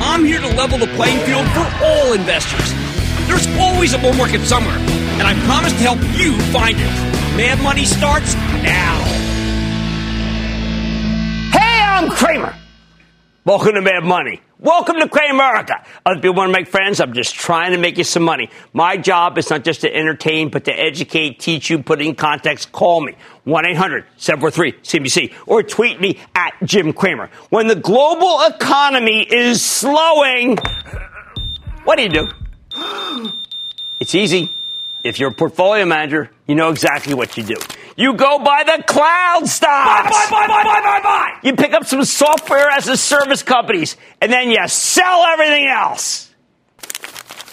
I'm here to level the playing field for all investors. There's always a bull market somewhere, and I promise to help you find it. Mad Money starts now. Hey, I'm Cramer. Welcome to Mad Money. Welcome to Cramerica. Other people want to make friends. I'm just trying to make you some money. My job is not just to entertain, but to educate, teach you, put in context. Call me. 1-800-743-CNBC or tweet me at Jim Cramer. When the global economy is slowing, what do you do? It's easy. If you're a portfolio manager, you know exactly what you do. You go buy the cloud stocks. Buy, buy, buy, buy, buy, buy. You pick up some software as a service companies, and then you sell everything else.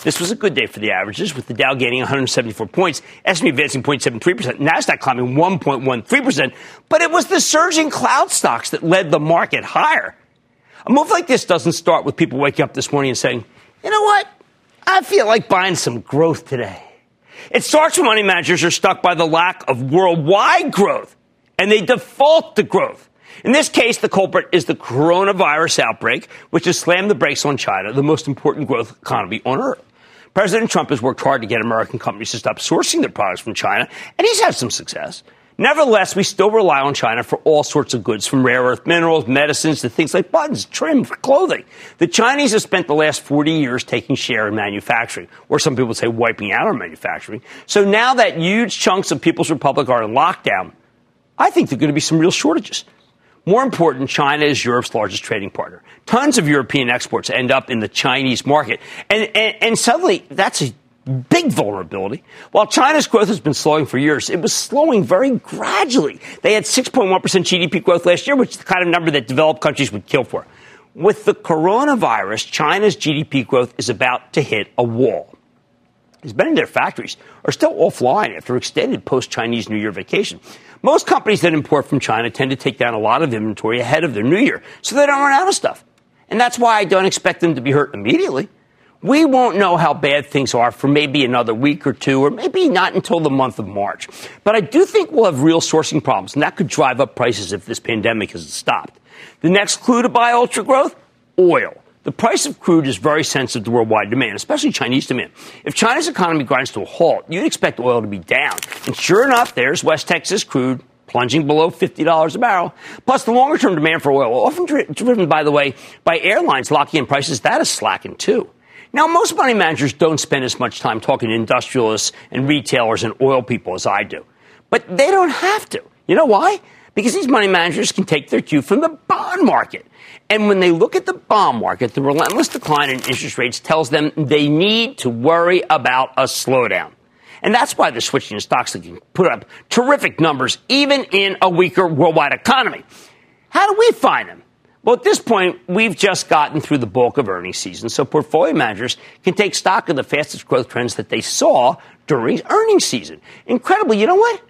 This was a good day for the averages, with the Dow gaining 174 points, S&P advancing 0.73%, Nasdaq climbing 1.13%. But it was the surging cloud stocks that led the market higher. A move like this doesn't start with people waking up this morning and saying, "You know what? I feel like buying some growth today." It starts when money managers are stuck by the lack of worldwide growth, and they default to growth. In this case, the culprit is the coronavirus outbreak, which has slammed the brakes on China, the most important growth economy on earth. President Trump has worked hard to get American companies to stop sourcing their products from China, and he's had some success. Nevertheless, we still rely on China for all sorts of goods, from rare earth minerals, medicines, to things like buttons, trim, clothing. The Chinese have spent the last 40 years taking share in manufacturing, or some people say wiping out our manufacturing. So now that huge chunks of People's Republic are in lockdown, I think there are going to be some real shortages. More important, China is Europe's largest trading partner. Tons of European exports end up in the Chinese market. And, and, and suddenly, that's a big vulnerability. While China's growth has been slowing for years, it was slowing very gradually. They had 6.1% GDP growth last year, which is the kind of number that developed countries would kill for. With the coronavirus, China's GDP growth is about to hit a wall. As many of their factories are still offline after extended post Chinese New Year vacation. Most companies that import from China tend to take down a lot of inventory ahead of their new year so they don't run out of stuff. And that's why I don't expect them to be hurt immediately. We won't know how bad things are for maybe another week or two, or maybe not until the month of March. But I do think we'll have real sourcing problems, and that could drive up prices if this pandemic isn't stopped. The next clue to buy ultra growth? Oil. The price of crude is very sensitive to worldwide demand, especially Chinese demand. If China's economy grinds to a halt, you'd expect oil to be down. And sure enough, there's West Texas crude plunging below $50 a barrel. Plus, the longer term demand for oil, often driven, by the way, by airlines locking in prices, that is slacking too. Now, most money managers don't spend as much time talking to industrialists and retailers and oil people as I do. But they don't have to. You know why? Because these money managers can take their cue from the bond market. And when they look at the bond market, the relentless decline in interest rates tells them they need to worry about a slowdown. And that's why they're switching to stocks that can put up terrific numbers even in a weaker worldwide economy. How do we find them? Well, at this point, we've just gotten through the bulk of earnings season, so portfolio managers can take stock of the fastest growth trends that they saw during earnings season. Incredibly, you know what?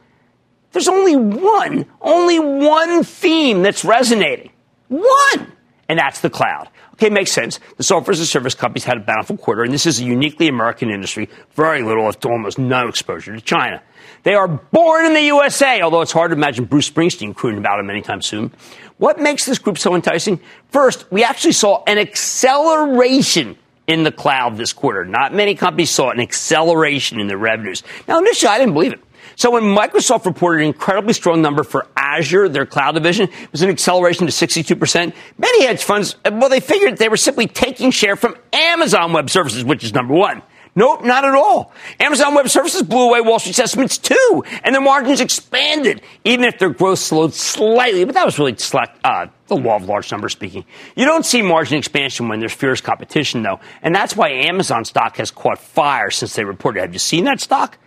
There's only one, only one theme that's resonating. One! And that's the cloud. Okay, makes sense. The software as a service companies had a bountiful quarter, and this is a uniquely American industry, very little, if almost no exposure to China. They are born in the USA, although it's hard to imagine Bruce Springsteen crooning about them anytime soon. What makes this group so enticing? First, we actually saw an acceleration in the cloud this quarter. Not many companies saw an acceleration in their revenues. Now, initially, I didn't believe it. So when Microsoft reported an incredibly strong number for Azure, their cloud division, it was an acceleration to 62%. Many hedge funds, well, they figured they were simply taking share from Amazon Web Services, which is number one. Nope, not at all. Amazon Web Services blew away Wall Street's estimates too, and their margins expanded, even if their growth slowed slightly. But that was really slack, uh, the law of large numbers speaking. You don't see margin expansion when there's fierce competition, though, and that's why Amazon stock has caught fire since they reported. Have you seen that stock?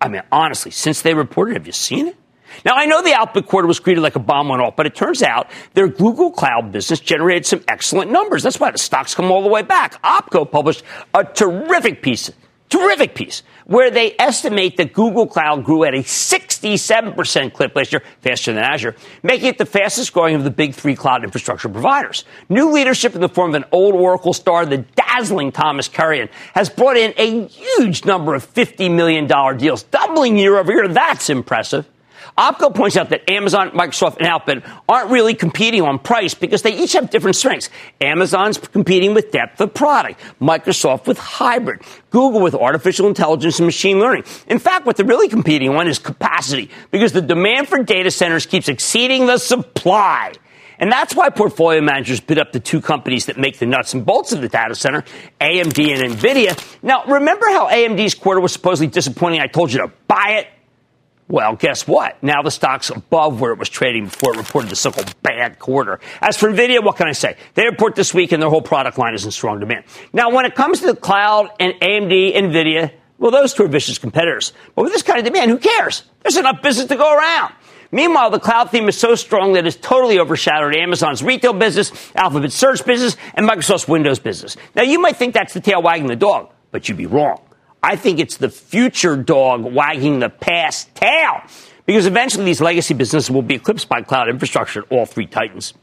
I mean, honestly, since they reported, have you seen it? Now, I know the output quarter was greeted like a bomb went off, but it turns out their Google Cloud business generated some excellent numbers. That's why the stocks come all the way back. Opco published a terrific piece, terrific piece, where they estimate that Google Cloud grew at a 67% clip last year, faster than Azure, making it the fastest growing of the big three cloud infrastructure providers. New leadership in the form of an old Oracle star, the dazzling Thomas Kurian, has brought in a huge number of $50 million deals, doubling year over year. That's impressive. Opco points out that Amazon, Microsoft, and Alphabet aren't really competing on price because they each have different strengths. Amazon's competing with depth of product, Microsoft with hybrid, Google with artificial intelligence and machine learning. In fact, what they're really competing on is capacity because the demand for data centers keeps exceeding the supply. And that's why portfolio managers bid up the two companies that make the nuts and bolts of the data center, AMD and NVIDIA. Now, remember how AMD's quarter was supposedly disappointing? I told you to buy it. Well, guess what? Now the stock's above where it was trading before it reported the so-called bad quarter. As for NVIDIA, what can I say? They report this week and their whole product line is in strong demand. Now, when it comes to the cloud and AMD, NVIDIA, well, those two are vicious competitors. But with this kind of demand, who cares? There's enough business to go around. Meanwhile, the cloud theme is so strong that it's totally overshadowed Amazon's retail business, Alphabet's search business, and Microsoft's Windows business. Now, you might think that's the tail wagging the dog, but you'd be wrong. I think it's the future dog wagging the past tail because eventually these legacy businesses will be eclipsed by cloud infrastructure all three titans.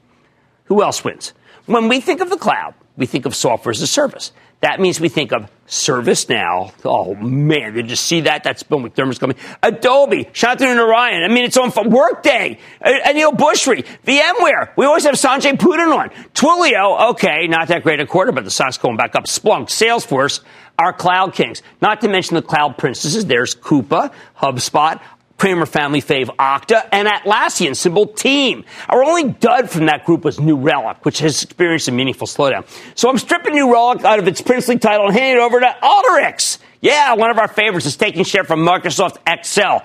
Who else wins? When we think of the cloud, we think of software as a service. That means we think of ServiceNow. Oh man, did you see that? That's Bill McDermott's coming. Adobe, Shantanu Narayan. I mean, it's on for Workday, uh, uh, Aneel Bhusri, VMware. We always have Sanjay Poonen on. Twilio, okay, not that great a quarter, but the stock's going back up. Splunk, Salesforce, our cloud kings. Not to mention the cloud princesses. There's Coupa, HubSpot, Cramer family fave Okta, and Atlassian, symbol team. Our only dud from that group was New Relic, which has experienced a meaningful slowdown. So I'm stripping New Relic out of its princely title and handing it over to Alteryx. Yeah, one of our favorites is taking share from Microsoft Excel.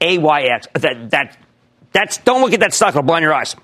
AYX. That, that, that's, don't look at that stock, it'll blind your eyes.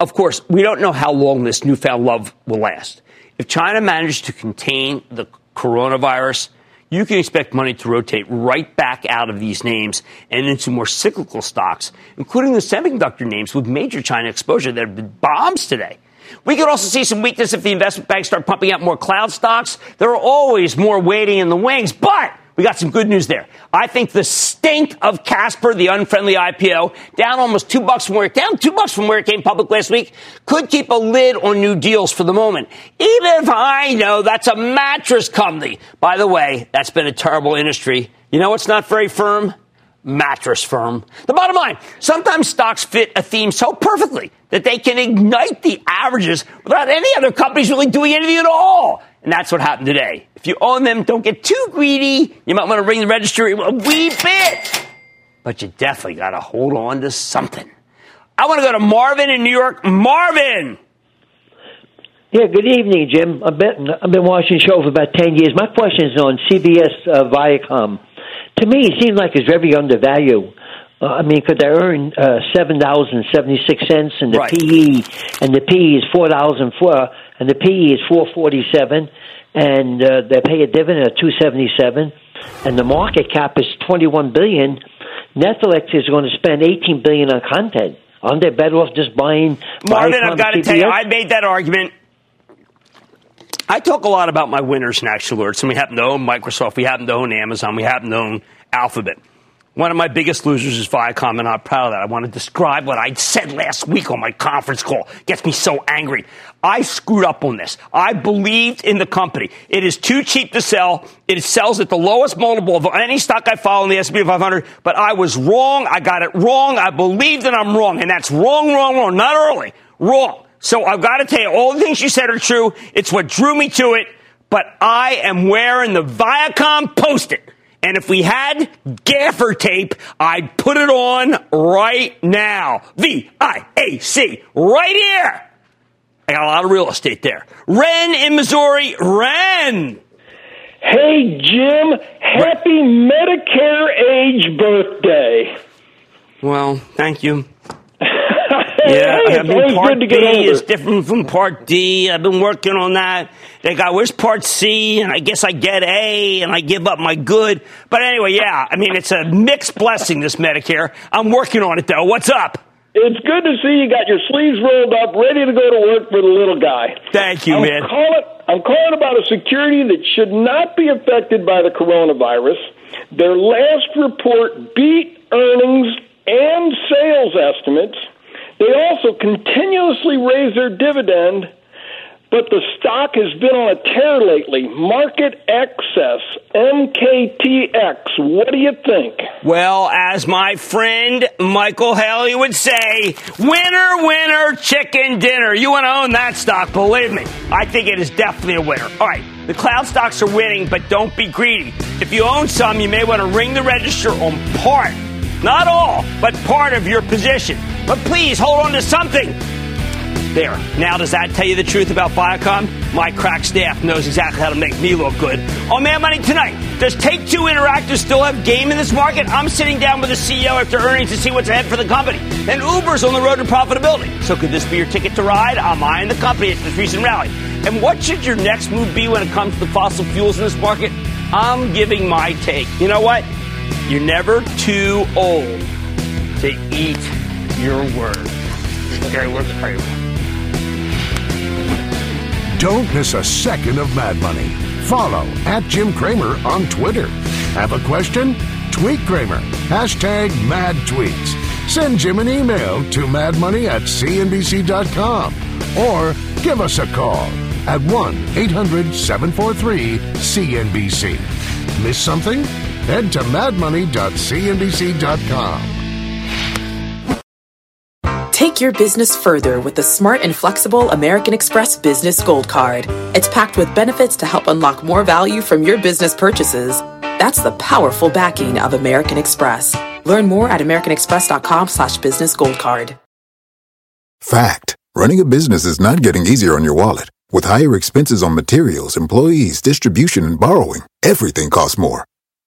Of course, we don't know how long this newfound love will last. If China manages to contain the coronavirus, you can expect money to rotate right back out of these names and into more cyclical stocks, including the semiconductor names with major China exposure that have been bombs today. We could also see some weakness if the investment banks start pumping out more cloud stocks. There are always more waiting in the wings, but we got some good news there. I think the stink of Casper, the unfriendly IPO, down almost two bucks from where it down two bucks from where it came public last week, could keep a lid on new deals for the moment. Even if I know that's a mattress company. By the way, that's been a terrible industry. You know what's not very firm? Mattress firm. The bottom line, sometimes stocks fit a theme so perfectly that they can ignite the averages without any other companies really doing anything at all. And that's what happened today. If you own them, don't get too greedy. You might want to ring the registry a wee bit. But you definitely got to hold on to something. I want to go to Marvin in New York. Marvin! Yeah, good evening, Jim. I've been, I've been watching the show for about 10 years. My question is on CBS uh, Viacom. To me, it seems like it's very undervalued. Uh, I mean, could they earn uh, seven dollars and seventy six cents, and the right. PE and the PE is four dollars and four, and the PE is four forty seven, and uh, they pay a dividend of two seventy seven, and the market cap is twenty one billion. Netflix is going to spend eighteen billion on content. Aren't they better off just buying? Marvin, I've got to tell you, I made that argument. I talk a lot about my winners in Action Alerts, and we happen to own Microsoft, we happen to own Amazon, we happen to own Alphabet. One of my biggest losers is Viacom, and I'm proud of that. I want to describe what I said last week on my conference call. It gets me so angry. I screwed up on this. I believed in the company. It is too cheap to sell. It sells at the lowest multiple of any stock I follow in the S&P 500, but I was wrong. I got it wrong. I believed that I'm wrong, and that's wrong, wrong, wrong. Not early. Wrong. So I've got to tell you, all the things you said are true. It's what drew me to it, but I am wearing the Viacom post-it. And if we had gaffer tape, I'd put it on right now. V I A C, right here. I got a lot of real estate there. Ren in Missouri. Ren. Hey, Jim. Happy Medicare age birthday. Well, thank you. Yeah, hey, I mean, Part B is different from Part D. I've been working on that. They got where's Part C, and I guess I get A, and I give up my good. But anyway, yeah, I mean, it's a mixed blessing. This Medicare. I'm working on it though. What's up? It's good to see you got your sleeves rolled up, ready to go to work for the little guy. Thank you, I'm man. Calling, I'm calling about a security that should not be affected by the coronavirus. Their last report beat earnings and sales estimates. They also continuously raise their dividend, but the stock has been on a tear lately. Market excess, MKTX. What do you think? Well, as my friend Michael Haley would say, winner, winner, chicken dinner. You want to own that stock, believe me. I think it is definitely a winner. All right, the cloud stocks are winning, but don't be greedy. If you own some, you may want to ring the register on part not all, but part of your position. But please hold on to something. There. Now, does that tell you the truth about Viacom? My crack staff knows exactly how to make me look good. On Mad Money tonight, does Take Two Interactive still have game in this market? I'm sitting down with the CEO after earnings to see what's ahead for the company. And Uber's on the road to profitability. So could this be your ticket to ride? I'm eyeing the company at this recent rally. And what should your next move be when it comes to the fossil fuels in this market? I'm giving my take. You know what? You're never too old to eat your. Okay, we're crazy. Don't miss a second of Mad Money. Follow at Jim Cramer on Twitter. Have a question? Tweet Cramer. Hashtag mad tweets. Send Jim an email to madmoney at cnbc.com or give us a call at 1 800 743 CNBC. Miss something? Head to madmoney.cnbc.com. Take your business further with the smart and flexible American Express Business Gold Card. It's packed with benefits to help unlock more value from your business purchases. That's the powerful backing of American Express. Learn more at americanexpress.com slash business gold card. Fact. Running a business is not getting easier on your wallet. With higher expenses on materials, employees, distribution, and borrowing, everything costs more.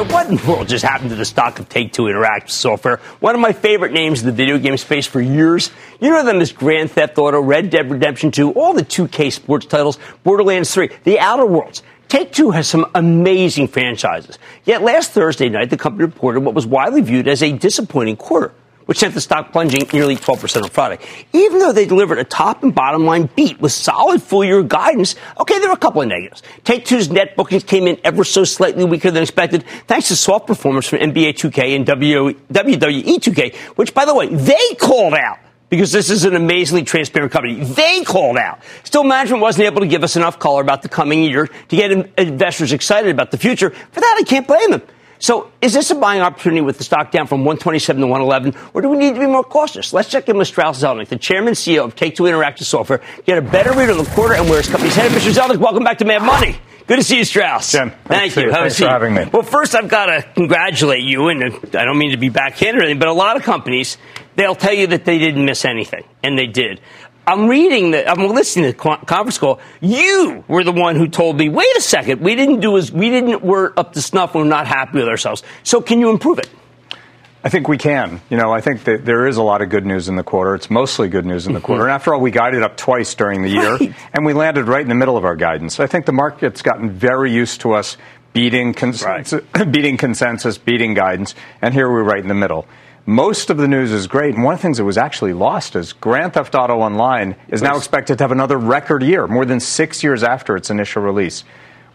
Right, what in the world just happened to the stock of Take Two Interactive Software? One of my favorite names in the video game space for years. You know them as Grand Theft Auto, Red Dead Redemption 2, all the 2K sports titles, Borderlands 3, The Outer Worlds. Take Two has some amazing franchises. Yet last Thursday night, the company reported what was widely viewed as a disappointing quarter which sent the stock plunging nearly 12% on Friday. Even though they delivered a top and bottom line beat with solid full year guidance, okay, there were a couple of negatives. Take Two's net bookings came in ever so slightly weaker than expected, thanks to soft performance from NBA 2K and WWE 2K, which, by the way, they called out because this is an amazingly transparent company. They called out. Still, management wasn't able to give us enough color about the coming year to get investors excited about the future. For that, I can't blame them. So is this a buying opportunity with the stock down from 127 to 111, or do we need to be more cautious? Let's check in with Strauss Zelnick, the chairman and CEO of Take-Two Interactive Software, get a better read of the quarter and where his company's headed. Mr. Zelnick, welcome back to Mad Money. Good to see you, Strauss. Jim, thank you. Thanks for having me. Well, first, I've got to congratulate you, and I don't mean to be backhanded or anything, but a lot of companies, they'll tell you that they didn't miss anything, and they did. I'm reading the, I'm listening to the conference call. You were the one who told me, wait a second, we didn't do as, we didn't, we're up to snuff, we're not happy with ourselves. So can you improve it? I think we can. You know, I think that there is a lot of good news in the quarter. It's mostly good news in the quarter. Mm-hmm. And after all, we guided up twice during the year, Right. and we landed right in the middle of our guidance. I think the market's gotten very used to us beating consensus, beating consensus, beating guidance, and here we're right in the middle. Most of the news is great, and one of the things that was actually lost is Grand Theft Auto Online is now expected to have another record year, more than six years after its initial release.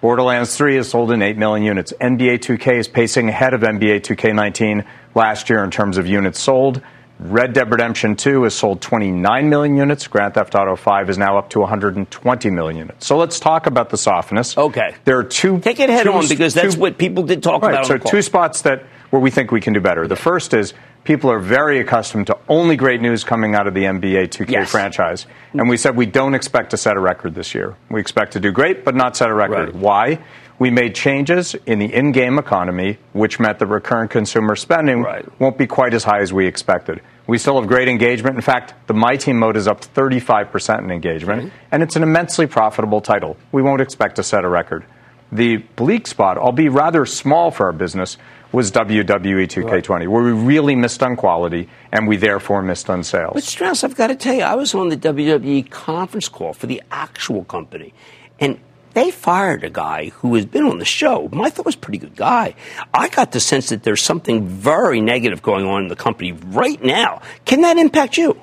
Borderlands 3 has sold in 8 million units. NBA 2K is pacing ahead of NBA 2K19 last year in terms of units sold. Red Dead Redemption 2 has sold 29 million units. Grand Theft Auto 5 is now up to 120 million units. So let's talk about the softness. Okay. There are two. Take it head two- on because that's two- what people did talk Right. about. So two spots that where we think we can do better. The first is people are very accustomed to only great news coming out of the NBA 2K Yes. franchise, and we said we don't expect to set a record this year. We expect to do great, but not set a record. Right. Why? We made changes in the in-game economy, which meant the recurrent consumer spending Right. won't be quite as high as we expected. We still have great engagement. In fact, the My Team mode is up 35% in engagement, mm-hmm. and it's an immensely profitable title. We won't expect to set a record. The bleak spot, albeit rather small for our business, was WWE 2K20, where we really missed on quality and we therefore missed on sales. But Strauss, I've got to tell you, I was on the WWE conference call for the actual company, and they fired a guy who has been on the show. whom I thought was a pretty good guy. I got the sense that there's something very negative going on in the company right now. Can that impact you?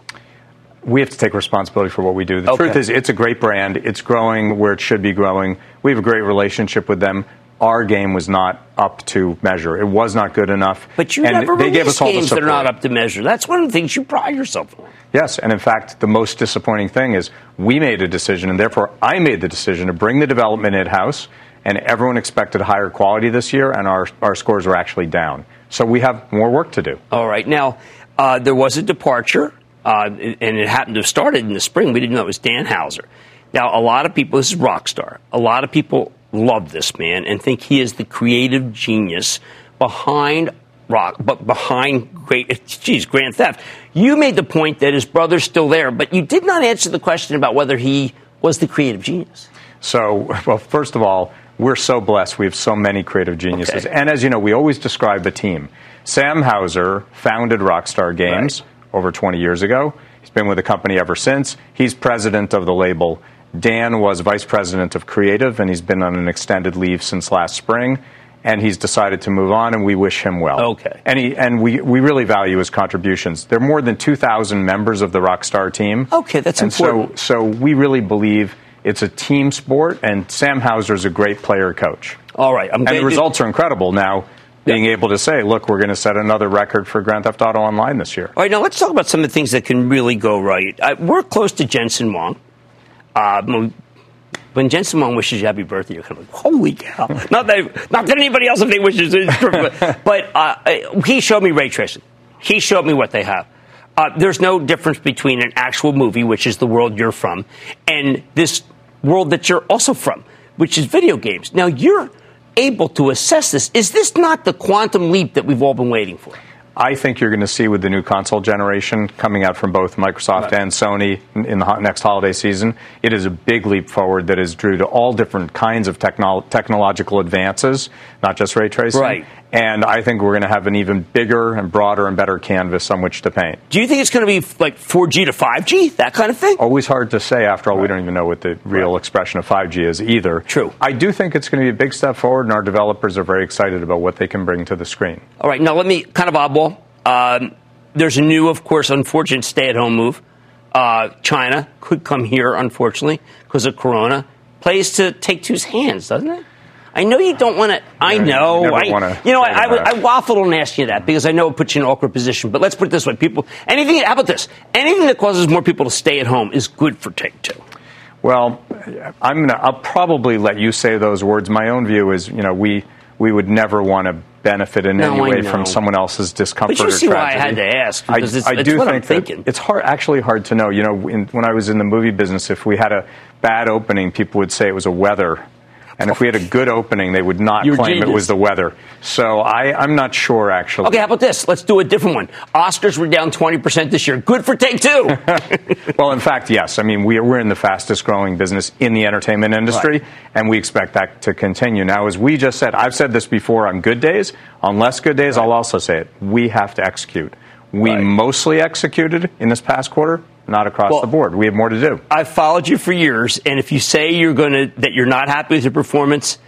we have to take responsibility for what we do. The Okay. truth is, it's a great brand. It's growing where it should be growing. We have a great relationship with them. Our game was not up to measure. It was not good enough. But you and never they gave us all the games that are not up to measure. That's one of the things you pride yourself on. Yes, and in fact, the most disappointing thing is we made a decision, and therefore I made the decision to bring the development in house, and everyone expected higher quality this year, and our, our scores were actually down. So we have more work to do. All right. Now, uh, there was a departure, uh, and it happened to have started in the spring. We didn't know it was Dan Houser. Now, a lot of people, this is Rockstar. A lot of people love this man and think he is the creative genius behind rock, but behind great, geez, Grand Theft. You made the point that his brother's still there, but you did not answer the question about whether he was the creative genius. So, well, first of all, we're so blessed. We have so many creative geniuses. Okay. And as you know, we always describe the team. Sam Houser founded Rockstar Games over 20 years ago. He's been with the company ever since. He's president of the label. Dan was vice president of creative, and he's been on an extended leave since last spring. And he's decided to move on, and we wish him well. Okay. And, he, and we, we really value his contributions. There are more than 2,000 members of the Rockstar team. Okay, that's and important. So, so we really believe it's a team sport, and Sam Houser is a great player coach. All right. I'm and the results are incredible now. Being able to say, look, we're going to set another record for Grand Theft Auto Online this year. All right, now let's talk about some of the things that can really go right. Uh, we're close to Jensen Huang. Uh, when- when Jensen Huang wishes you happy birthday, you're kind of like, holy cow. not, that, not that anybody else, if they wishes, but, but uh, he showed me ray tracing. He showed me what they have. Uh, there's no difference between an actual movie, which is the world you're from, and this world that you're also from, which is video games. Now, you're able to assess this. Is this not the quantum leap that we've all been waiting for? I think you're going to see with the new console generation coming out from both Microsoft and Sony in- the next holiday season, it is a big leap forward that is due to all different kinds of technol- technological advances, not just ray tracing. Right. And I think we're going to have an even bigger and broader and better canvas on which to paint. Do you think it's going to be like 4G to 5G, that kind of thing? Always hard to say. After all, we don't even know what the real expression of 5G is either. True. I do think it's going to be a big step forward, and our developers are very excited about what they can bring to the screen. All right, now let me kind of oddball. Um, there's a new, of course, unfortunate stay-at-home move. Uh, China could come here, unfortunately, because of Corona. Plays to take two's hands, doesn't it? I know you don't want to. I you know. never I, wanna you know, I, I. I waffled on asking you that because I know it puts you in an awkward position. But let's put it this way: people, anything. How about this? Anything that causes more people to stay at home is good for Take Two. Well, I'm gonna. I'll probably let you say those words. My own view is, you know, we we would never want to benefit in No, any way from someone else's discomfort But you or see why I had to ask, I, because it's- I it's do what I'm think thinking. it's hard, actually hard to know. You know, in, when I was in the movie business, if we had a bad opening, people would say it was a weather. And if we had a good opening, they would not You're claim it was the weather. So I, I'm not sure, actually. Okay, how about this? Let's do a different one. Oscars were down 20% this year. Good for take two. well, in fact, yes. I mean, we are, we're in the fastest growing business in the entertainment industry, and we expect that to continue. Now, as we just said, I've said this before on good days. On less good days, I'll also say it. We have to execute. We Right. mostly executed in this past quarter, not across Well- the board. We have more to do. I've followed you for years, and if you say you're going to that you're not happy with your performance,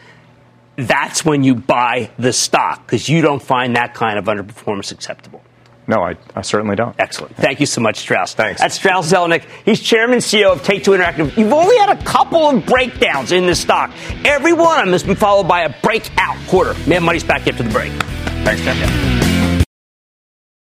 that's when you buy the stock because you don't find that kind of underperformance acceptable. No, I, I certainly don't. Excellent. Thank you so much, Strauss. Thanks. That's Strauss Zelnick. He's chairman CEO of Take Two Interactive. You've only had a couple of breakdowns in this stock. Every one of them has been followed by a breakout quarter. Man, money's back after the break. Thanks, Jim.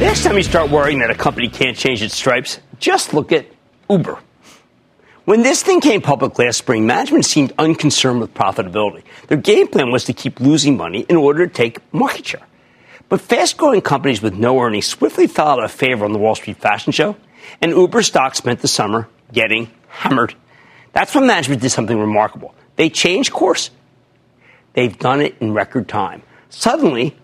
Next time you start worrying that a company can't change its stripes, just look at Uber. When this thing came public last spring, management seemed unconcerned with profitability. Their game plan was to keep losing money in order to take market share. But fast growing companies with no earnings swiftly fell out of favor on the Wall Street fashion show, and Uber stock spent the summer getting hammered. That's when management did something remarkable. They changed course. They've done it in record time. Suddenly,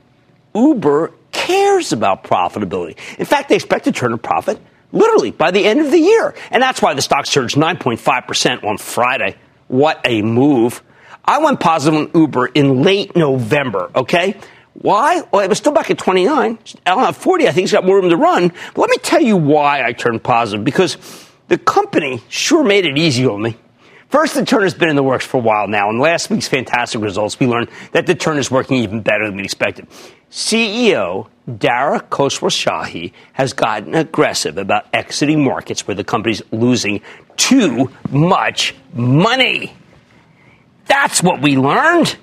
Uber cares about profitability. In fact, they expect to turn a profit literally by the end of the year. And that's why the stock surged 9.5% on Friday. What a move. I went positive on Uber in late November, okay? Why? Well, it was still back at 29. At 40, I think it's got more room to run. But let me tell you why I turned positive. Because the company sure made it easy on me. First, the turn has been in the works for a while now. In last week's fantastic results, we learned that the turn is working even better than we expected. CEO Dara Khosrowshahi has gotten aggressive about exiting markets where the company's losing too much money. That's what we learned.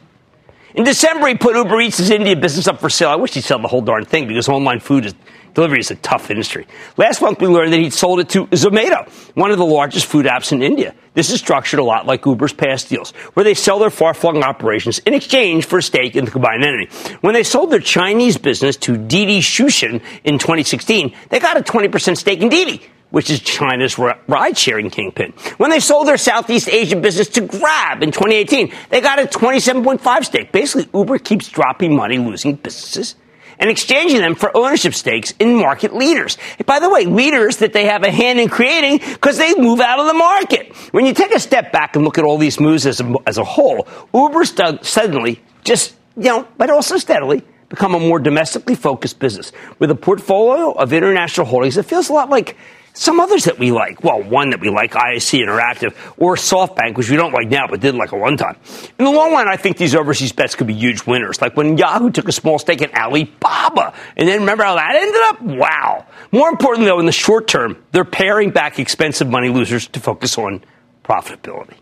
In December, he put Uber Eats' India business up for sale. I wish he'd sell the whole darn thing because online food is, delivery is a tough industry. Last month, we learned that he'd sold it to Zomato, one of the largest food apps in India. This is structured a lot like Uber's past deals, where they sell their far-flung operations in exchange for a stake in the combined entity. When they sold their Chinese business to Didi Chuxing in 2016, they got a 20% stake in Didi which is China's ride sharing kingpin. When they sold their Southeast Asian business to Grab in 2018, they got a 27.5 stake. Basically, Uber keeps dropping money, losing businesses, and exchanging them for ownership stakes in market leaders. And by the way, leaders that they have a hand in creating because they move out of the market. When you take a step back and look at all these moves as a, as a whole, Uber suddenly just, you know, but also steadily become a more domestically focused business with a portfolio of international holdings. It feels a lot like some others that we like. Well, one that we like, IAC Interactive, or SoftBank, which we don't like now, but did like a one time. In the long run, I think these overseas bets could be huge winners. Like when Yahoo took a small stake in Alibaba. And then remember how that ended up? Wow. More importantly, though, in the short term, they're paring back expensive money losers to focus on profitability.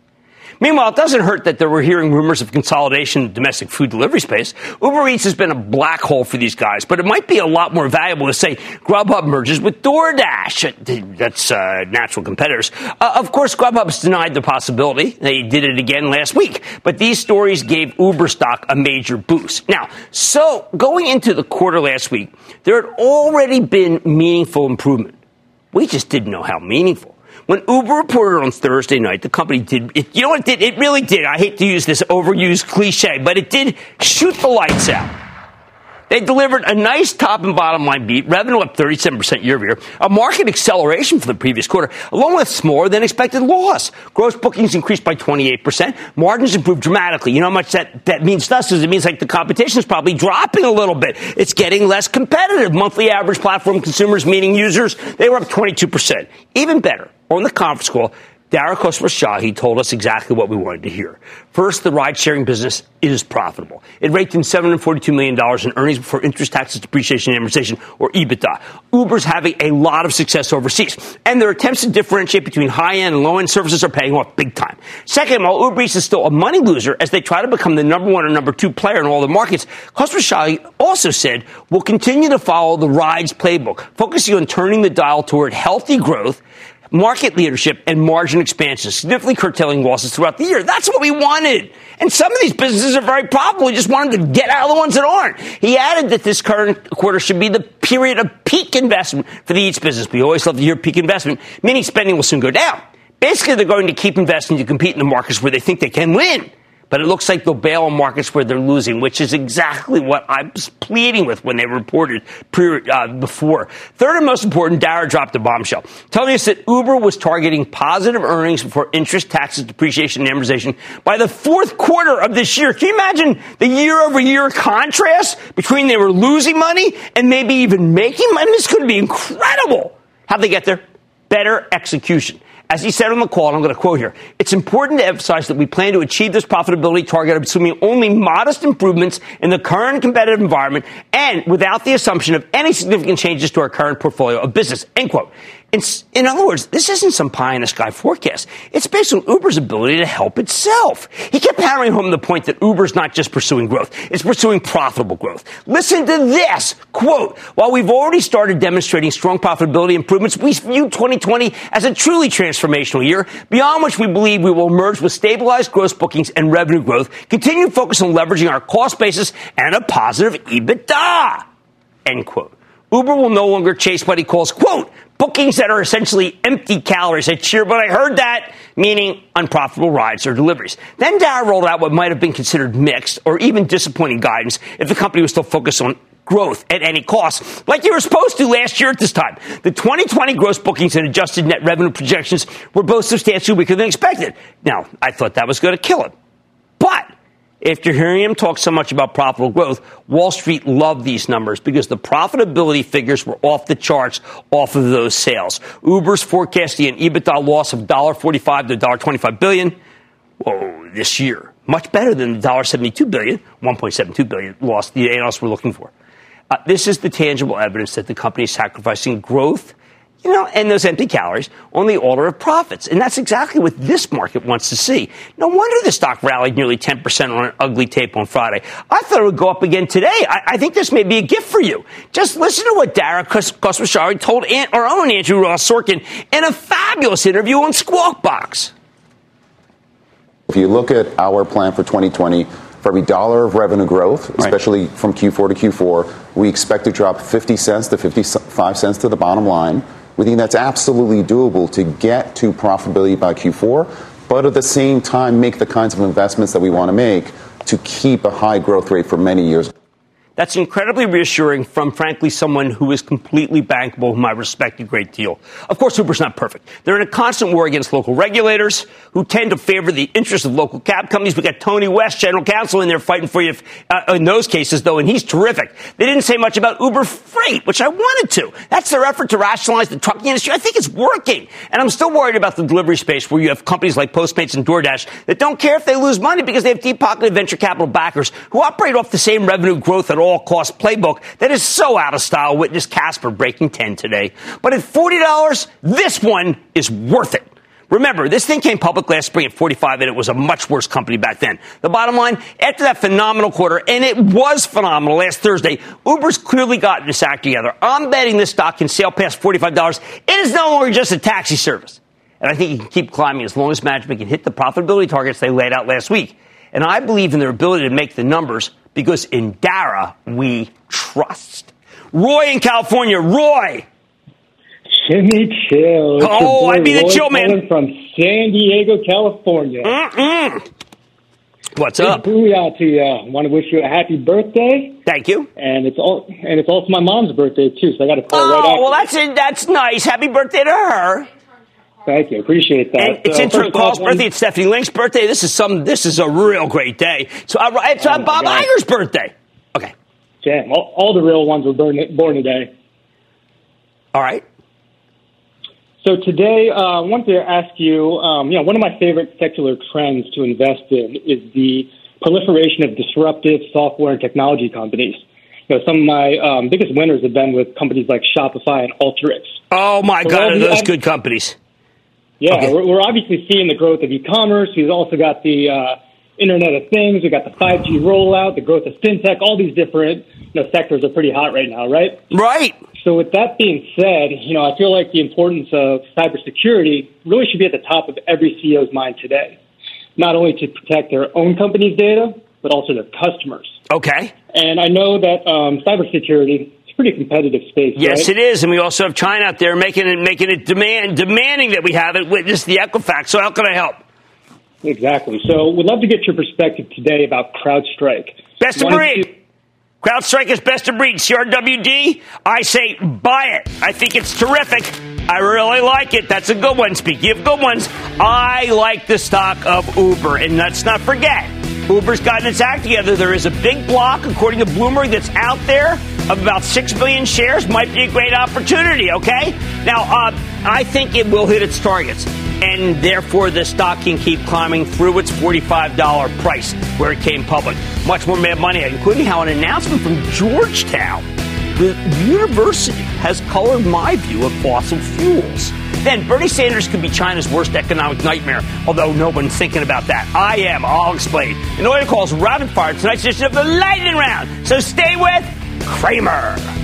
Meanwhile, it doesn't hurt that there were hearing rumors of consolidation in the domestic food delivery space. Uber Eats has been a black hole for these guys, but it might be a lot more valuable to say Grubhub merges with DoorDash. That's uh, natural competitors. Uh, of course, Grubhub has denied the possibility. They did it again last week, but these stories gave Uber stock a major boost. Now, so going into the quarter last week, there had already been meaningful improvement. We just didn't know how meaningful. When Uber reported on Thursday night, the company did, it, you know what it did? It really did. I hate to use this overused cliche, but it did shoot the lights out. They delivered a nice top and bottom line beat, revenue up 37% year over year, a market acceleration from the previous quarter, along with smaller than expected loss. Gross bookings increased by 28%. Margins improved dramatically. You know how much that, that means to us is it means like the competition is probably dropping a little bit. It's getting less competitive. Monthly average platform consumers, meaning users, they were up 22%. Even better on the conference call, Dara Khosrowshahi told us exactly what we wanted to hear. First, the ride sharing business is profitable. It raked in $742 million in earnings before interest, taxes, depreciation, and amortization, or EBITDA. Uber's having a lot of success overseas, and their attempts to differentiate between high end and low end services are paying off big time. Second, while Uber Eats is still a money loser as they try to become the number one or number two player in all the markets, Khosrowshahi also said we'll continue to follow the rides playbook, focusing on turning the dial toward healthy growth market leadership and margin expansion, significantly curtailing losses throughout the year. That's what we wanted. And some of these businesses are very profitable. We just wanted to get out of the ones that aren't. He added that this current quarter should be the period of peak investment for the Eats business. We always love to hear peak investment, meaning spending will soon go down. Basically, they're going to keep investing to compete in the markets where they think they can win but it looks like they'll bail markets where they're losing, which is exactly what I was pleading with when they reported pre, uh, before. Third and most important, Dara dropped a bombshell, telling us that Uber was targeting positive earnings before interest, taxes, depreciation, and amortization by the fourth quarter of this year. Can you imagine the year over year contrast between they were losing money and maybe even making money? This could be incredible. How'd they get there? Better execution. As he said on the call, I'm going to quote here, it's important to emphasize that we plan to achieve this profitability target assuming only modest improvements in the current competitive environment and without the assumption of any significant changes to our current portfolio of business. End quote. In, in, other words, this isn't some pie in the sky forecast. It's based on Uber's ability to help itself. He kept hammering home the point that Uber's not just pursuing growth, it's pursuing profitable growth. Listen to this quote. While we've already started demonstrating strong profitability improvements, we view 2020 as a truly transformational year, beyond which we believe we will emerge with stabilized gross bookings and revenue growth, continue to focus on leveraging our cost basis and a positive EBITDA. End quote. Uber will no longer chase what he calls, quote, bookings that are essentially empty calories. I cheer, but I heard that, meaning unprofitable rides or deliveries. Then Dow rolled out what might have been considered mixed or even disappointing guidance if the company was still focused on growth at any cost, like you were supposed to last year at this time. The 2020 gross bookings and adjusted net revenue projections were both substantially weaker than expected. Now, I thought that was going to kill it. After hearing him talk so much about profitable growth, Wall Street loved these numbers because the profitability figures were off the charts off of those sales. Uber's forecasting an EBITDA loss of $1.45 to $1.25 billion whoa, this year. Much better than the $1.72 billion, $1.72 billion loss the analysts were looking for. Uh, this is the tangible evidence that the company is sacrificing growth you know, and those empty calories on the order of profits. And that's exactly what this market wants to see. No wonder the stock rallied nearly 10% on an ugly tape on Friday. I thought it would go up again today. I, I think this may be a gift for you. Just listen to what Dara Khosrowshahi told our own Andrew Ross Sorkin in a fabulous interview on Squawk Box. If you look at our plan for 2020, for every dollar of revenue growth, especially right. from Q4 to Q4, we expect to drop 50 cents to 55 cents to the bottom line. We think that's absolutely doable to get to profitability by Q4, but at the same time, make the kinds of investments that we want to make to keep a high growth rate for many years. That's incredibly reassuring from, frankly, someone who is completely bankable, whom I respect a great deal. Of course, Uber's not perfect. They're in a constant war against local regulators who tend to favor the interests of local cab companies. We got Tony West, general counsel, in there fighting for you if, uh, in those cases, though, and he's terrific. They didn't say much about Uber Freight, which I wanted to. That's their effort to rationalize the trucking industry. I think it's working. And I'm still worried about the delivery space where you have companies like Postmates and DoorDash that don't care if they lose money because they have deep pocketed venture capital backers who operate off the same revenue growth at all all cost playbook that is so out of style. Witness Casper breaking 10 today. But at $40, this one is worth it. Remember, this thing came public last spring at 45 and it was a much worse company back then. The bottom line, after that phenomenal quarter, and it was phenomenal last Thursday, Uber's clearly gotten this act together. I'm betting this stock can sail past $45. It is no longer just a taxi service. And I think it can keep climbing as long as management can hit the profitability targets they laid out last week. And I believe in their ability to make the numbers because in Dara we trust. Roy in California. Roy. Jimmy Chill. oh, I be the Roy chill man. From San Diego, California. Mm-mm. What's up? Booyah to you. I want to wish you a happy birthday. Thank you. And it's all and it's also my mom's birthday too, so I got to call Oh, right after. well, that's it. That's nice. Happy birthday to her. Thank you, appreciate that. And it's So, intern first off, Carl's birthday. It's Stephanie Link's birthday. This is some. This is a real great day. So uh, it's uh, Oh, Bob God. Iger's birthday. Okay. Damn, all, all the real ones were born, born today. All right. So today, uh, I wanted to ask you, um, you know, one of my favorite secular trends to invest in is the proliferation of disruptive software and technology companies. You know, some of my um, biggest winners have been with companies like Shopify and Alteryx. Oh my So God, are those good companies? Yeah, Okay. we're, we're obviously seeing the growth of e-commerce. We've also got the uh, Internet of Things. We've got the 5G rollout, the growth of fintech. All these different you know, sectors are pretty hot right now, right? Right. So with that being said, you know, I feel like the importance of cybersecurity really should be at the top of every CEO's mind today. Not only to protect their own company's data, but also their customers. Okay. And I know that um, cybersecurity pretty competitive space. Yes, right? it is, and we also have China out there making it making it demand demanding that we have it. Witness the Equifax. So how can I help? Exactly. So we'd love to get your perspective today about CrowdStrike. Best of breed. to- CrowdStrike is best of breed. CRWD, I say buy it. I think it's terrific. I really like it. That's a good one. Speaking of good ones, I like the stock of Uber. And let's not forget, Uber's gotten its act together. There is a big block, according to Bloomberg, that's out there of about 6 billion shares. Might be a great opportunity, okay? Now, uh, I think it will hit its targets. And therefore, the stock can keep climbing through its $45 price where it came public. Much more mad money, including how an announcement from Georgetown the university has colored my view of fossil fuels. Then Bernie Sanders could be China's worst economic nightmare, although no one's thinking about that. I am. I'll explain. In order calls rapid fire tonight's edition of the Lightning Round. So stay with Cramer.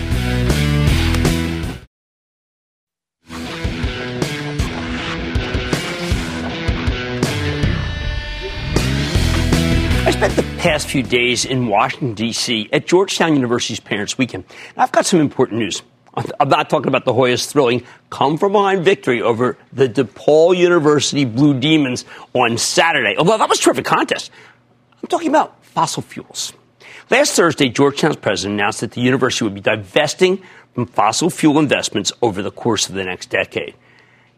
Past few days in Washington, D.C. at Georgetown University's Parents Weekend. I've got some important news. I'm not talking about the Hoyas thrilling come from behind victory over the DePaul University Blue Demons on Saturday. Although that was a terrific contest. I'm talking about fossil fuels. Last Thursday, Georgetown's president announced that the university would be divesting from fossil fuel investments over the course of the next decade.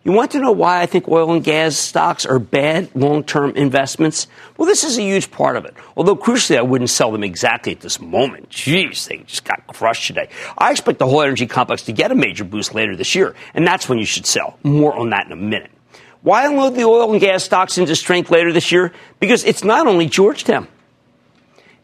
You want to know why I think oil and gas stocks are bad long term investments? Well, this is a huge part of it. Although, crucially, I wouldn't sell them exactly at this moment. Jeez, they just got crushed today. I expect the whole energy complex to get a major boost later this year, and that's when you should sell. More on that in a minute. Why unload the oil and gas stocks into strength later this year? Because it's not only Georgetown.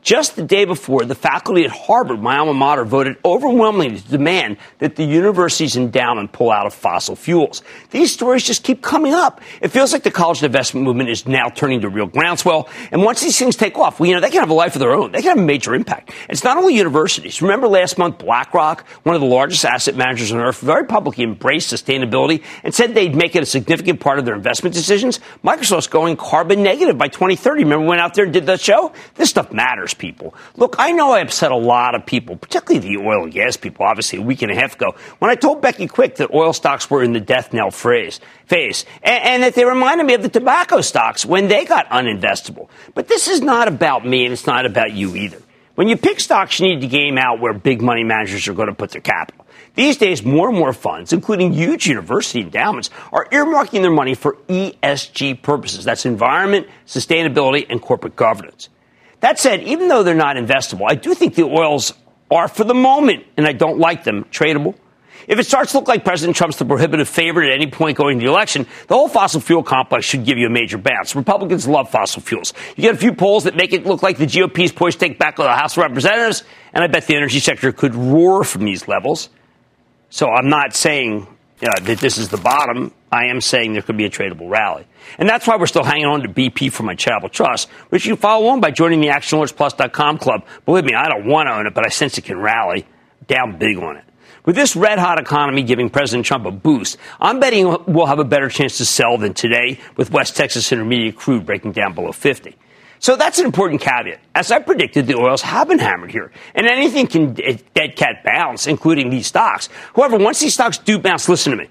Just the day before, the faculty at Harvard, my alma mater, voted overwhelmingly to demand that the university's endowment pull out of fossil fuels. These stories just keep coming up. It feels like the college investment movement is now turning to real groundswell. And once these things take off, well, you know, they can have a life of their own. They can have a major impact. It's not only universities. Remember last month, BlackRock, one of the largest asset managers on earth, very publicly embraced sustainability and said they'd make it a significant part of their investment decisions. Microsoft's going carbon negative by 2030. Remember, we went out there and did that show? This stuff matters, people. Look, I know I upset a lot of people, particularly the oil and gas people, obviously, a week and a half ago, when I told Becky Quick that oil stocks were in the death knell phrase, phase, and, and that they reminded me of the tobacco stocks when they got uninvestable. But this is not about me, and it's not about you either. When you pick stocks, you need to game out where big money managers are going to put their capital. These days, more and more funds, including huge university endowments, are earmarking their money for ESG purposes. That's environment, sustainability, and corporate governance. That said, even though they're not investable, I do think the oils are, for the moment, and I don't like them, tradable. If it starts to look like President Trump's the prohibitive favorite at any point going to the election, the whole fossil fuel complex should give you a major bounce. Republicans love fossil fuels. You get a few polls that make it look like the GOP's poised to take back the House of Representatives, and I bet the energy sector could roar from these levels. So I'm not saying uh, that this is the bottom. I am saying there could be a tradable rally. And that's why we're still hanging on to BP for my charitable trust, which you can follow on by joining the ActionAlertsPlus.com club. Believe me, I don't want to own it, but I sense it can rally down big on it. With this red hot economy giving President Trump a boost, I'm betting we'll have a better chance to sell than today with West Texas Intermediate crude breaking down below 50. So that's an important caveat. As I predicted, the oils have been hammered here, and anything can dead cat bounce, including these stocks. However, once these stocks do bounce, listen to me,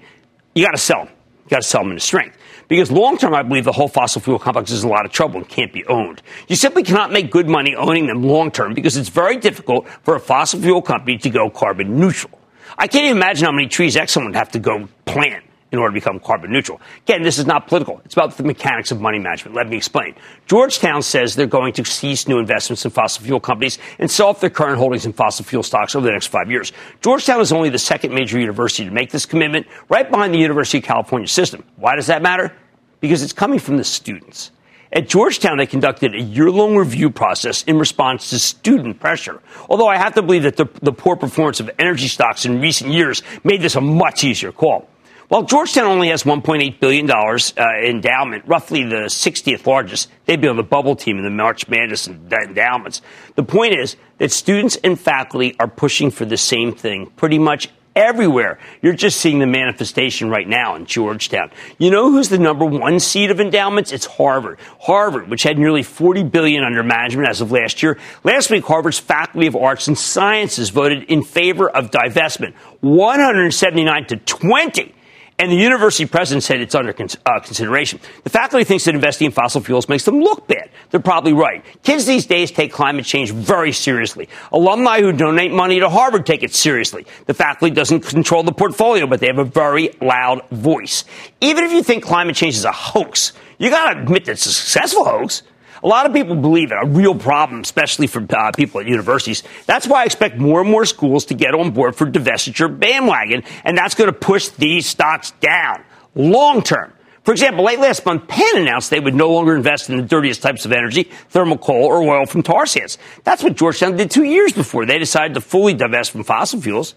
you got to sell them. You got to sell them into strength. Because long term, I believe the whole fossil fuel complex is a lot of trouble and can't be owned. You simply cannot make good money owning them long term because it's very difficult for a fossil fuel company to go carbon neutral. I can't even imagine how many trees Exxon would have to go plant in order to become carbon neutral. Again, this is not political. It's about the mechanics of money management. Let me explain. Georgetown says they're going to cease new investments in fossil fuel companies and sell off their current holdings in fossil fuel stocks over the next five years. Georgetown is only the second major university to make this commitment, right behind the University of California system. Why does that matter? Because it's coming from the students. At Georgetown, they conducted a year long review process in response to student pressure. Although I have to believe that the, the, poor performance of energy stocks in recent years made this a much easier call. While Georgetown only has $1.8 billion uh, endowment, roughly the 60th largest, they'd be on the bubble team in the March Madness endowments. The point is that students and faculty are pushing for the same thing pretty much everywhere. You're just seeing the manifestation right now in Georgetown. You know who's the number one seed of endowments? It's Harvard. Harvard, which had nearly 40 billion under management as of last year. Last week, Harvard's Faculty of Arts and Sciences voted in favor of divestment, 179 to 20 and the university president said it's under uh, consideration. The faculty thinks that investing in fossil fuels makes them look bad. They're probably right. Kids these days take climate change very seriously. Alumni who donate money to Harvard take it seriously. The faculty doesn't control the portfolio, but they have a very loud voice. Even if you think climate change is a hoax, you got to admit that it's a successful hoax. A lot of people believe it, a real problem, especially for uh, people at universities. That's why I expect more and more schools to get on board for divestiture bandwagon, and that's going to push these stocks down long term. For example, late last month, Penn announced they would no longer invest in the dirtiest types of energy, thermal coal or oil from tar sands. That's what Georgetown did two years before they decided to fully divest from fossil fuels.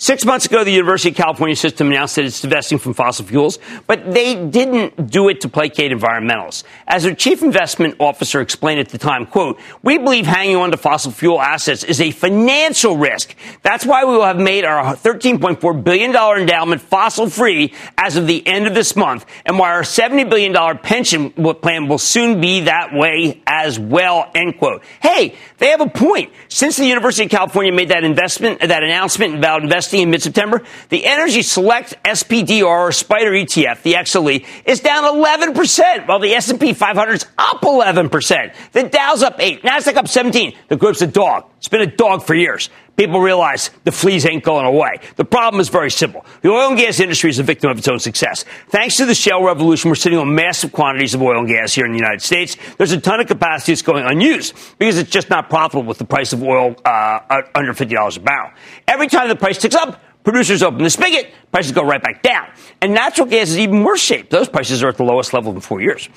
Six months ago, the University of California system announced that it's divesting from fossil fuels, but they didn't do it to placate environmentalists. As their chief investment officer explained at the time, quote, we believe hanging on to fossil fuel assets is a financial risk. That's why we will have made our $13.4 billion endowment fossil free as of the end of this month, and why our $70 billion pension plan will soon be that way as well, end quote. Hey, they have a point. Since the University of California made that investment, that announcement about investing investing in mid-September, the Energy Select SPDR or Spider ETF, the XLE, is down 11%, while the S&P 500 is up 11%. The Dow's up 8, Nasdaq up 17. The group's a dog. It's been a dog for years. People realize the fleas ain't going away. The problem is very simple. The oil and gas industry is a victim of its own success. Thanks to the shale revolution, we're sitting on massive quantities of oil and gas here in the United States. There's a ton of capacity that's going unused because it's just not profitable with the price of oil uh, under $50 a barrel. Every time the price ticks up, producers open the spigot, prices go right back down. And natural gas is even worse shape. Those prices are at the lowest level in four years.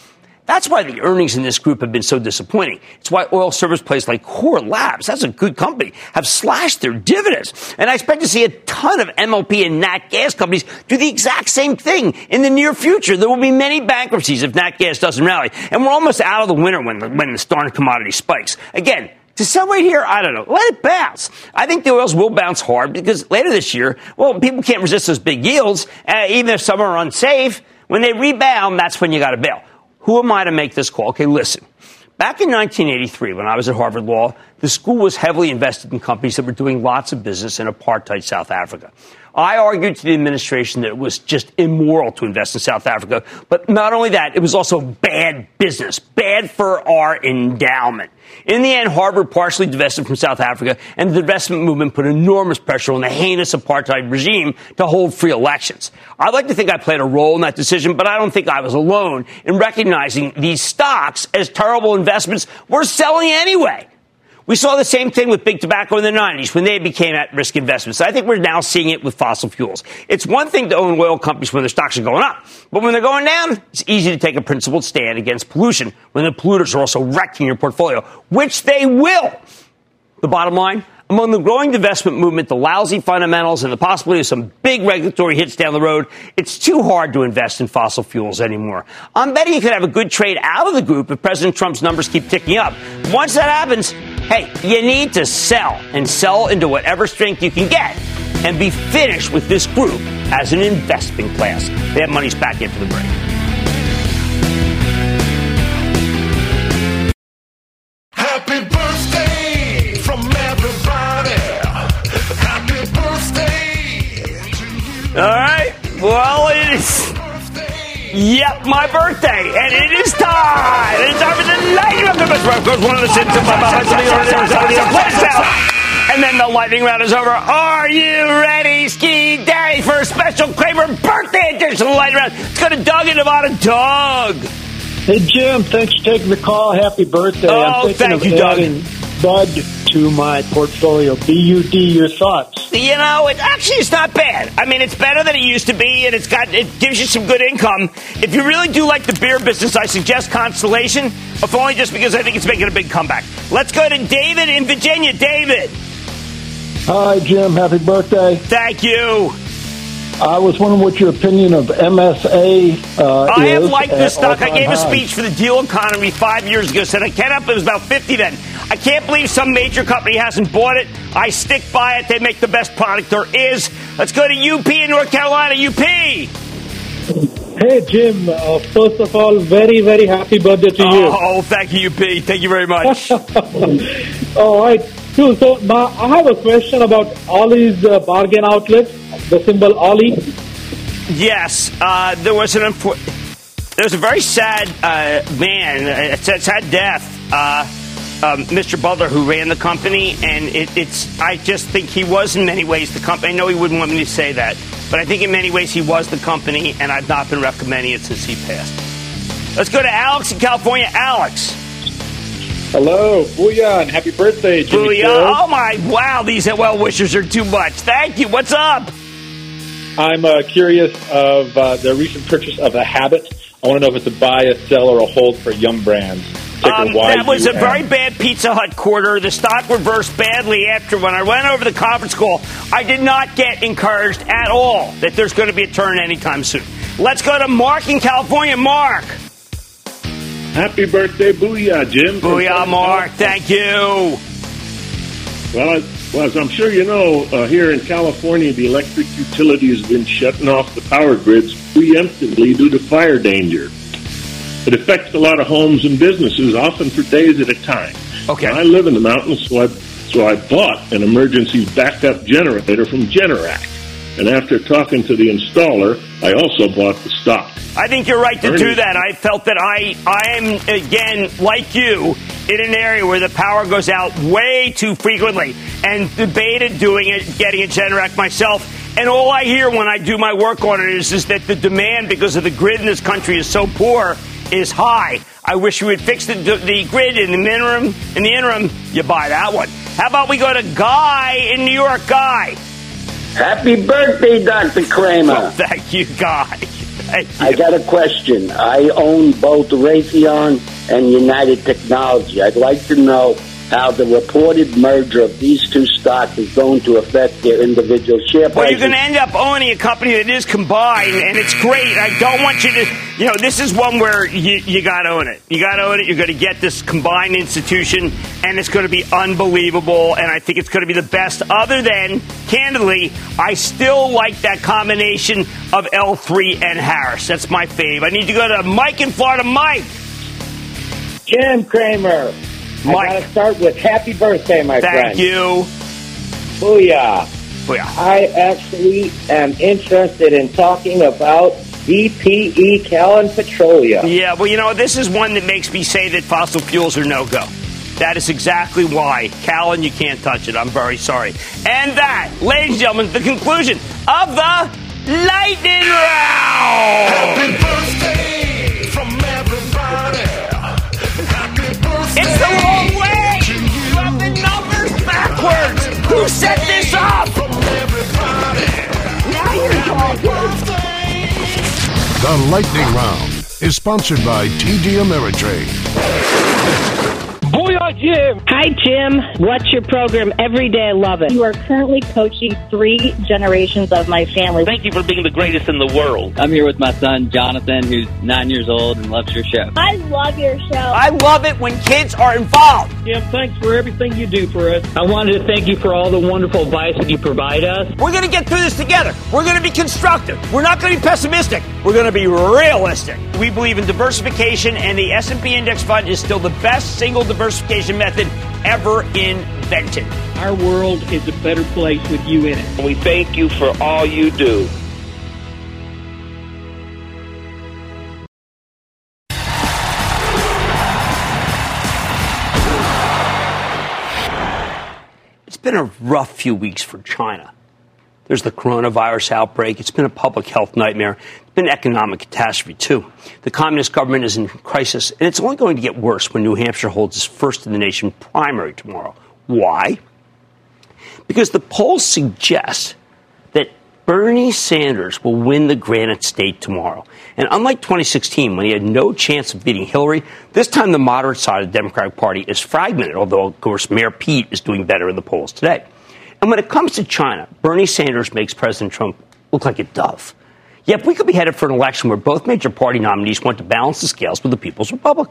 That's why the earnings in this group have been so disappointing. It's why oil service plays like Core Labs, that's a good company, have slashed their dividends. And I expect to see a ton of MLP and nat gas companies do the exact same thing in the near future. There will be many bankruptcies if nat gas doesn't rally. And we're almost out of the winter when the, when the darn commodity spikes. Again, to sell right here, I don't know. Let it bounce. I think the oils will bounce hard because later this year, well, people can't resist those big yields, uh, even if some are unsafe. When they rebound, that's when you got to bail. Who am I to make this call? Okay, listen. Back in 1983, when I was at Harvard Law, the school was heavily invested in companies that were doing lots of business in apartheid South Africa. I argued to the administration that it was just immoral to invest in South Africa. But not only that, it was also bad business, bad for our endowment. In the end, Harvard partially divested from South Africa, and the divestment movement put enormous pressure on the heinous apartheid regime to hold free elections. I'd like to think I played a role in that decision, but I don't think I was alone in recognizing these stocks as terrible investments we're selling anyway. We saw the same thing with big tobacco in the 90s when they became at risk investments. I think we're now seeing it with fossil fuels. It's one thing to own oil companies when their stocks are going up, but when they're going down, it's easy to take a principled stand against pollution when the polluters are also wrecking your portfolio, which they will. The bottom line, among the growing divestment movement, the lousy fundamentals, and the possibility of some big regulatory hits down the road, it's too hard to invest in fossil fuels anymore. I'm betting you could have a good trade out of the group if President Trump's numbers keep ticking up. Once that happens, hey, you need to sell and sell into whatever strength you can get and be finished with this group as an investment class. That money's back into the break. Happy birthday from everybody. Happy birthday. All right. Well, it is. Yep, my birthday, and it is time. It's time for the lightning round. Of course, one of the sins of and then the lightning round is over. Are you ready, Ski Daddy, for a special Cramer birthday edition of the lightning round? Let's go to Doug in Nevada. Doug. Hey, Jim, thanks for taking the call. Happy birthday. Oh, I'm thank you, Doug. Bud to my portfolio. BUD, your thoughts? You know, it actually is not bad. I mean, it's better than it used to be, and it's got it gives you some good income. If you really do like the beer business, I suggest Constellation, if only just because I think it's making a big comeback. Let's go to David in Virginia. David, Hi, Jim. Happy birthday. thank you. I was wondering what your opinion of MSA uh, I have is liked at this stock. I all-time gave a speech for the deal economy five years ago. Said I can't up. It was about fifty then. I can't believe some major company hasn't bought it. I stick by it. They make the best product there is. Let's go to UP in North Carolina. UP. Hey, Jim. Uh, first of all, very, very happy birthday to you. Oh, thank you, UP. Thank you very much. All right. Cool. So, I have a question about Ollie's uh, bargain outlet, the symbol Ollie. Yes, uh, there was an unfor- there was a very sad uh, man, a sad, sad death. Uh, um, Mr. Butler, who ran the company, and it, it's I just think he was in many ways the company. I know he wouldn't want me to say that, but I think in many ways he was the company, and I've not been recommending it since he passed. Let's go to Alex in California. Alex. Hello, booyah, and happy birthday, Jimmy Booyah. Oh my! Wow, these well wishers are too much. Thank you. What's up? I'm uh, curious of uh, the recent purchase of a Habit. I want to know if it's a buy, a sell, or a hold for Yum Brands. Um, that was a very bad Pizza Hut quarter. The stock reversed badly after when I went over the conference call. I did not get encouraged at all that there's going to be a turn anytime soon. Let's go to Mark in California. Mark. Happy birthday, Booyah, Jim. Booyah, Mark. Thank you. Well, as, well, as I'm sure you know, uh, here in California, the electric utility has been shutting off the power grids preemptively due to fire danger. It affects a lot of homes and businesses, often for days at a time. Okay. I live in the mountains, so I so I bought an emergency backup generator from Generac. And after talking to the installer, I also bought the stock. I think you're right to Ernie. do that. I felt that I, I am, again, like you, in an area where the power goes out way too frequently and debated doing it, getting a Generac myself. And all I hear when I do my work on it is, is that the demand, because of the grid in this country is so poor, is high. I wish we would fix the, the grid in the interim. In the interim, you buy that one. How about we go to Guy in New York? Guy. Happy birthday, Dr. Cramer. Oh, thank you, Guy. Thank you. I got a question. I own both Raytheon and United Technology. I'd like to know how the reported merger of these two stocks is going to affect their individual share price. Well, you're going to end up owning a company that is combined, and it's great. I don't want you to, you know, this is one where you, you got to own it. You got to own it. You're going to get this combined institution, and it's going to be unbelievable. And I think it's going to be the best. Other than, candidly, I still like that combination of L3 and Harris. That's my fave. I need to go to Mike in Florida. Mike. Jim Cramer. Mike. I got to start with happy birthday, my Thank friend. Thank you. Booyah. Booyah. I actually am interested in talking about DPE Callon Petroleum. Yeah, well, you know, this is one that makes me say that fossil fuels are no go. That is exactly why. Callon, you can't touch it. I'm very sorry. And that, ladies and gentlemen, the conclusion of the lightning round. Happy birthday from everybody. Happy birthday. It's the wrong way. You have the numbers backwards. Who set this up? Now you're talking. The Lightning Round is sponsored by TD Ameritrade. Booyah, Jim! Hi, Jim. Watch your program every day. I love it. You are currently coaching three generations of my family. Thank you for being the greatest in the world. I'm here with my son, Jonathan, who's nine years old and loves your show. I love your show. I love it when kids are involved. Jim, thanks for everything you do for us. I wanted to thank you for all the wonderful advice that you provide us. We're going to get through this together. We're going to be constructive. We're not going to be pessimistic. We're going to be realistic. We believe in diversification, and the S&P Index Fund is still the best single diversification method ever invented. Our world is a better place with you in it. We thank you for all you do. It's been a rough few weeks for China. There's the coronavirus outbreak. It's been a public health nightmare. It's been an economic catastrophe, too. The communist government is in crisis, and it's only going to get worse when New Hampshire holds its first in the nation primary tomorrow. Why? Because the polls suggest that Bernie Sanders will win the Granite State tomorrow. And unlike 2016, when he had no chance of beating Hillary, this time the moderate side of the Democratic Party is fragmented, although, of course, Mayor Pete is doing better in the polls today. And when it comes to China, Bernie Sanders makes President Trump look like a dove. Yet we could be headed for an election where both major party nominees want to balance the scales with the People's Republic.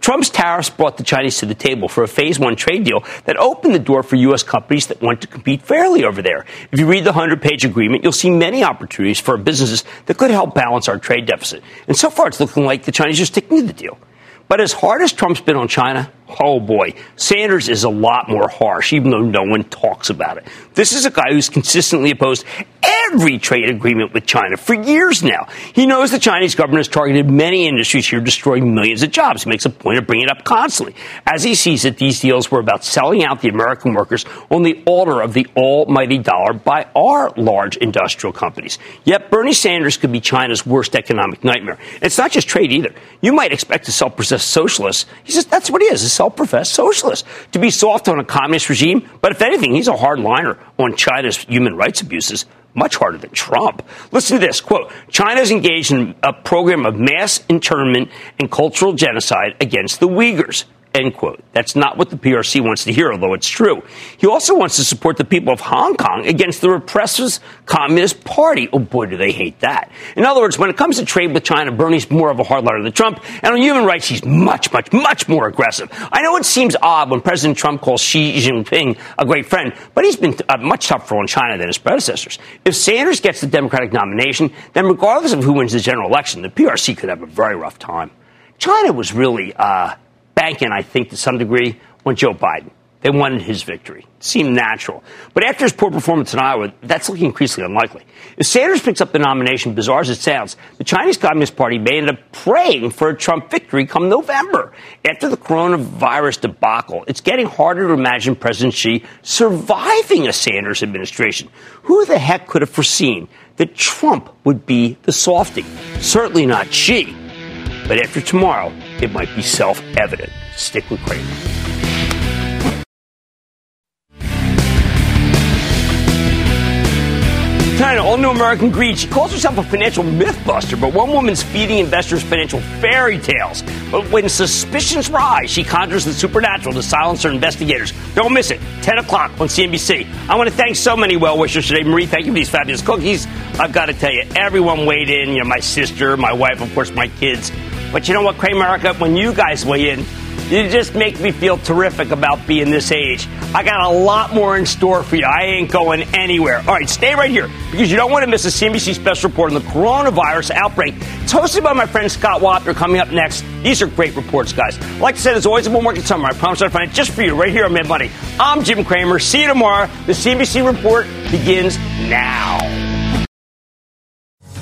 Trump's tariffs brought the Chinese to the table for a phase one trade deal that opened the door for U.S. companies that want to compete fairly over there. If you read the 100 page agreement, you'll see many opportunities for businesses that could help balance our trade deficit. And so far, it's looking like the Chinese are sticking to the deal. But as hard as Trump's been on China, oh boy, Sanders is a lot more harsh, even though no one talks about it. This is a guy who's consistently opposed every trade agreement with China for years now. He knows the Chinese government has targeted many industries here, destroying millions of jobs. He makes a point of bringing it up constantly. As he sees it, these deals were about selling out the American workers on the altar of the almighty dollar by our large industrial companies. Yet Bernie Sanders could be China's worst economic nightmare. It's not just trade either. You might expect a self-professed socialist. He says that's what he is, a self-professed socialist. To be soft on a communist regime, but if anything, he's a hardliner on China's human rights abuses much harder than Trump. Listen to this quote China is engaged in a program of mass internment and cultural genocide against the Uyghurs. End quote. That's not what the PRC wants to hear, although it's true. He also wants to support the people of Hong Kong against the repressive Communist Party. Oh boy, do they hate that. In other words, when it comes to trade with China, Bernie's more of a hardliner than Trump, and on human rights, he's much, much, much more aggressive. I know it seems odd when President Trump calls Xi Jinping a great friend, but he's been uh, much tougher on China than his predecessors. If Sanders gets the Democratic nomination, then regardless of who wins the general election, the PRC could have a very rough time. China was really uh, banking, I think, to some degree, on Joe Biden. They wanted his victory. It seemed natural. But after his poor performance in Iowa, that's looking increasingly unlikely. If Sanders picks up the nomination, bizarre as it sounds, the Chinese Communist Party may end up praying for a Trump victory come November. After the coronavirus debacle, it's getting harder to imagine President Xi surviving a Sanders administration. Who the heck could have foreseen that Trump would be the softy? Certainly not Xi. But after tomorrow, it might be self evident. Stick with Cramer. China, all new American greed. She calls herself a financial mythbuster, but one woman's feeding investors financial fairy tales. But when suspicions rise, she conjures the supernatural to silence her investigators. Don't miss it. 10 o'clock on CNBC. I want to thank so many well wishers today. Marie, thank you for these fabulous cookies. I've got to tell you, everyone weighed in. You know, my sister, my wife, of course, my kids. But you know what, Cramerica, when you guys weigh in, You just make me feel terrific about being this age. I got a lot more in store for you. I ain't going anywhere. All right, stay right here because you don't want to miss a CNBC special report on the coronavirus outbreak. It's hosted by my friend Scott Wapner coming up next. These are great reports, guys. Like I said, there's always a bull market summer. I promise I'll find it just for you right here on Mad Money. I'm Jim Cramer. See you tomorrow. The CNBC report begins now.